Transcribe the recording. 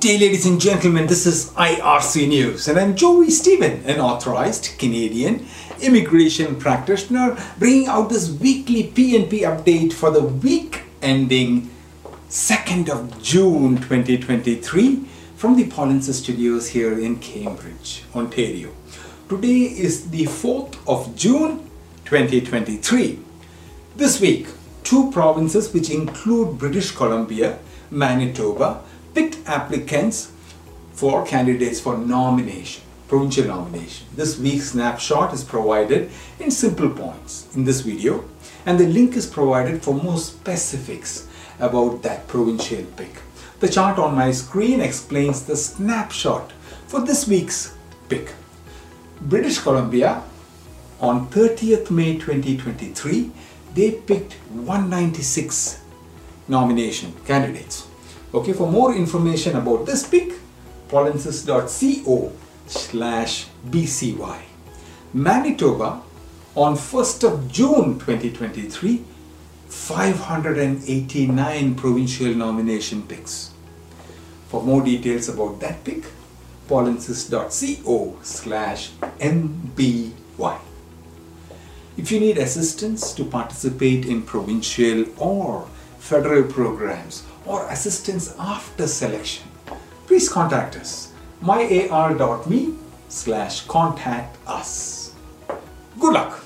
Day, ladies and gentlemen. This is IRC News, and I'm Joy Stephen, an authorized Canadian immigration practitioner, bringing out this weekly PNP update for the week ending 2nd of June 2023 from the Polinsys Studios here in Cambridge, Ontario. Today is the 4th of June 2023. This week, two provinces which include British Columbia, Manitoba, picked applicants for candidates for nomination, provincial nomination. This week's snapshot is provided in simple points in this video and the link is provided for more specifics about that provincial pick. The chart on my screen explains the snapshot for this week's pick. British Columbia on 30th May 2023 they picked 196 nomination candidates. Okay, for more information about this pick, polinsys.co slash BCY. Manitoba on 1st of June 2023, 589 provincial nomination picks. For more details about that pick, polinsys.co slash MBY. If you need assistance to participate in provincial or federal programs or assistance after selection, please contact us myar.me slash contact us. Good luck.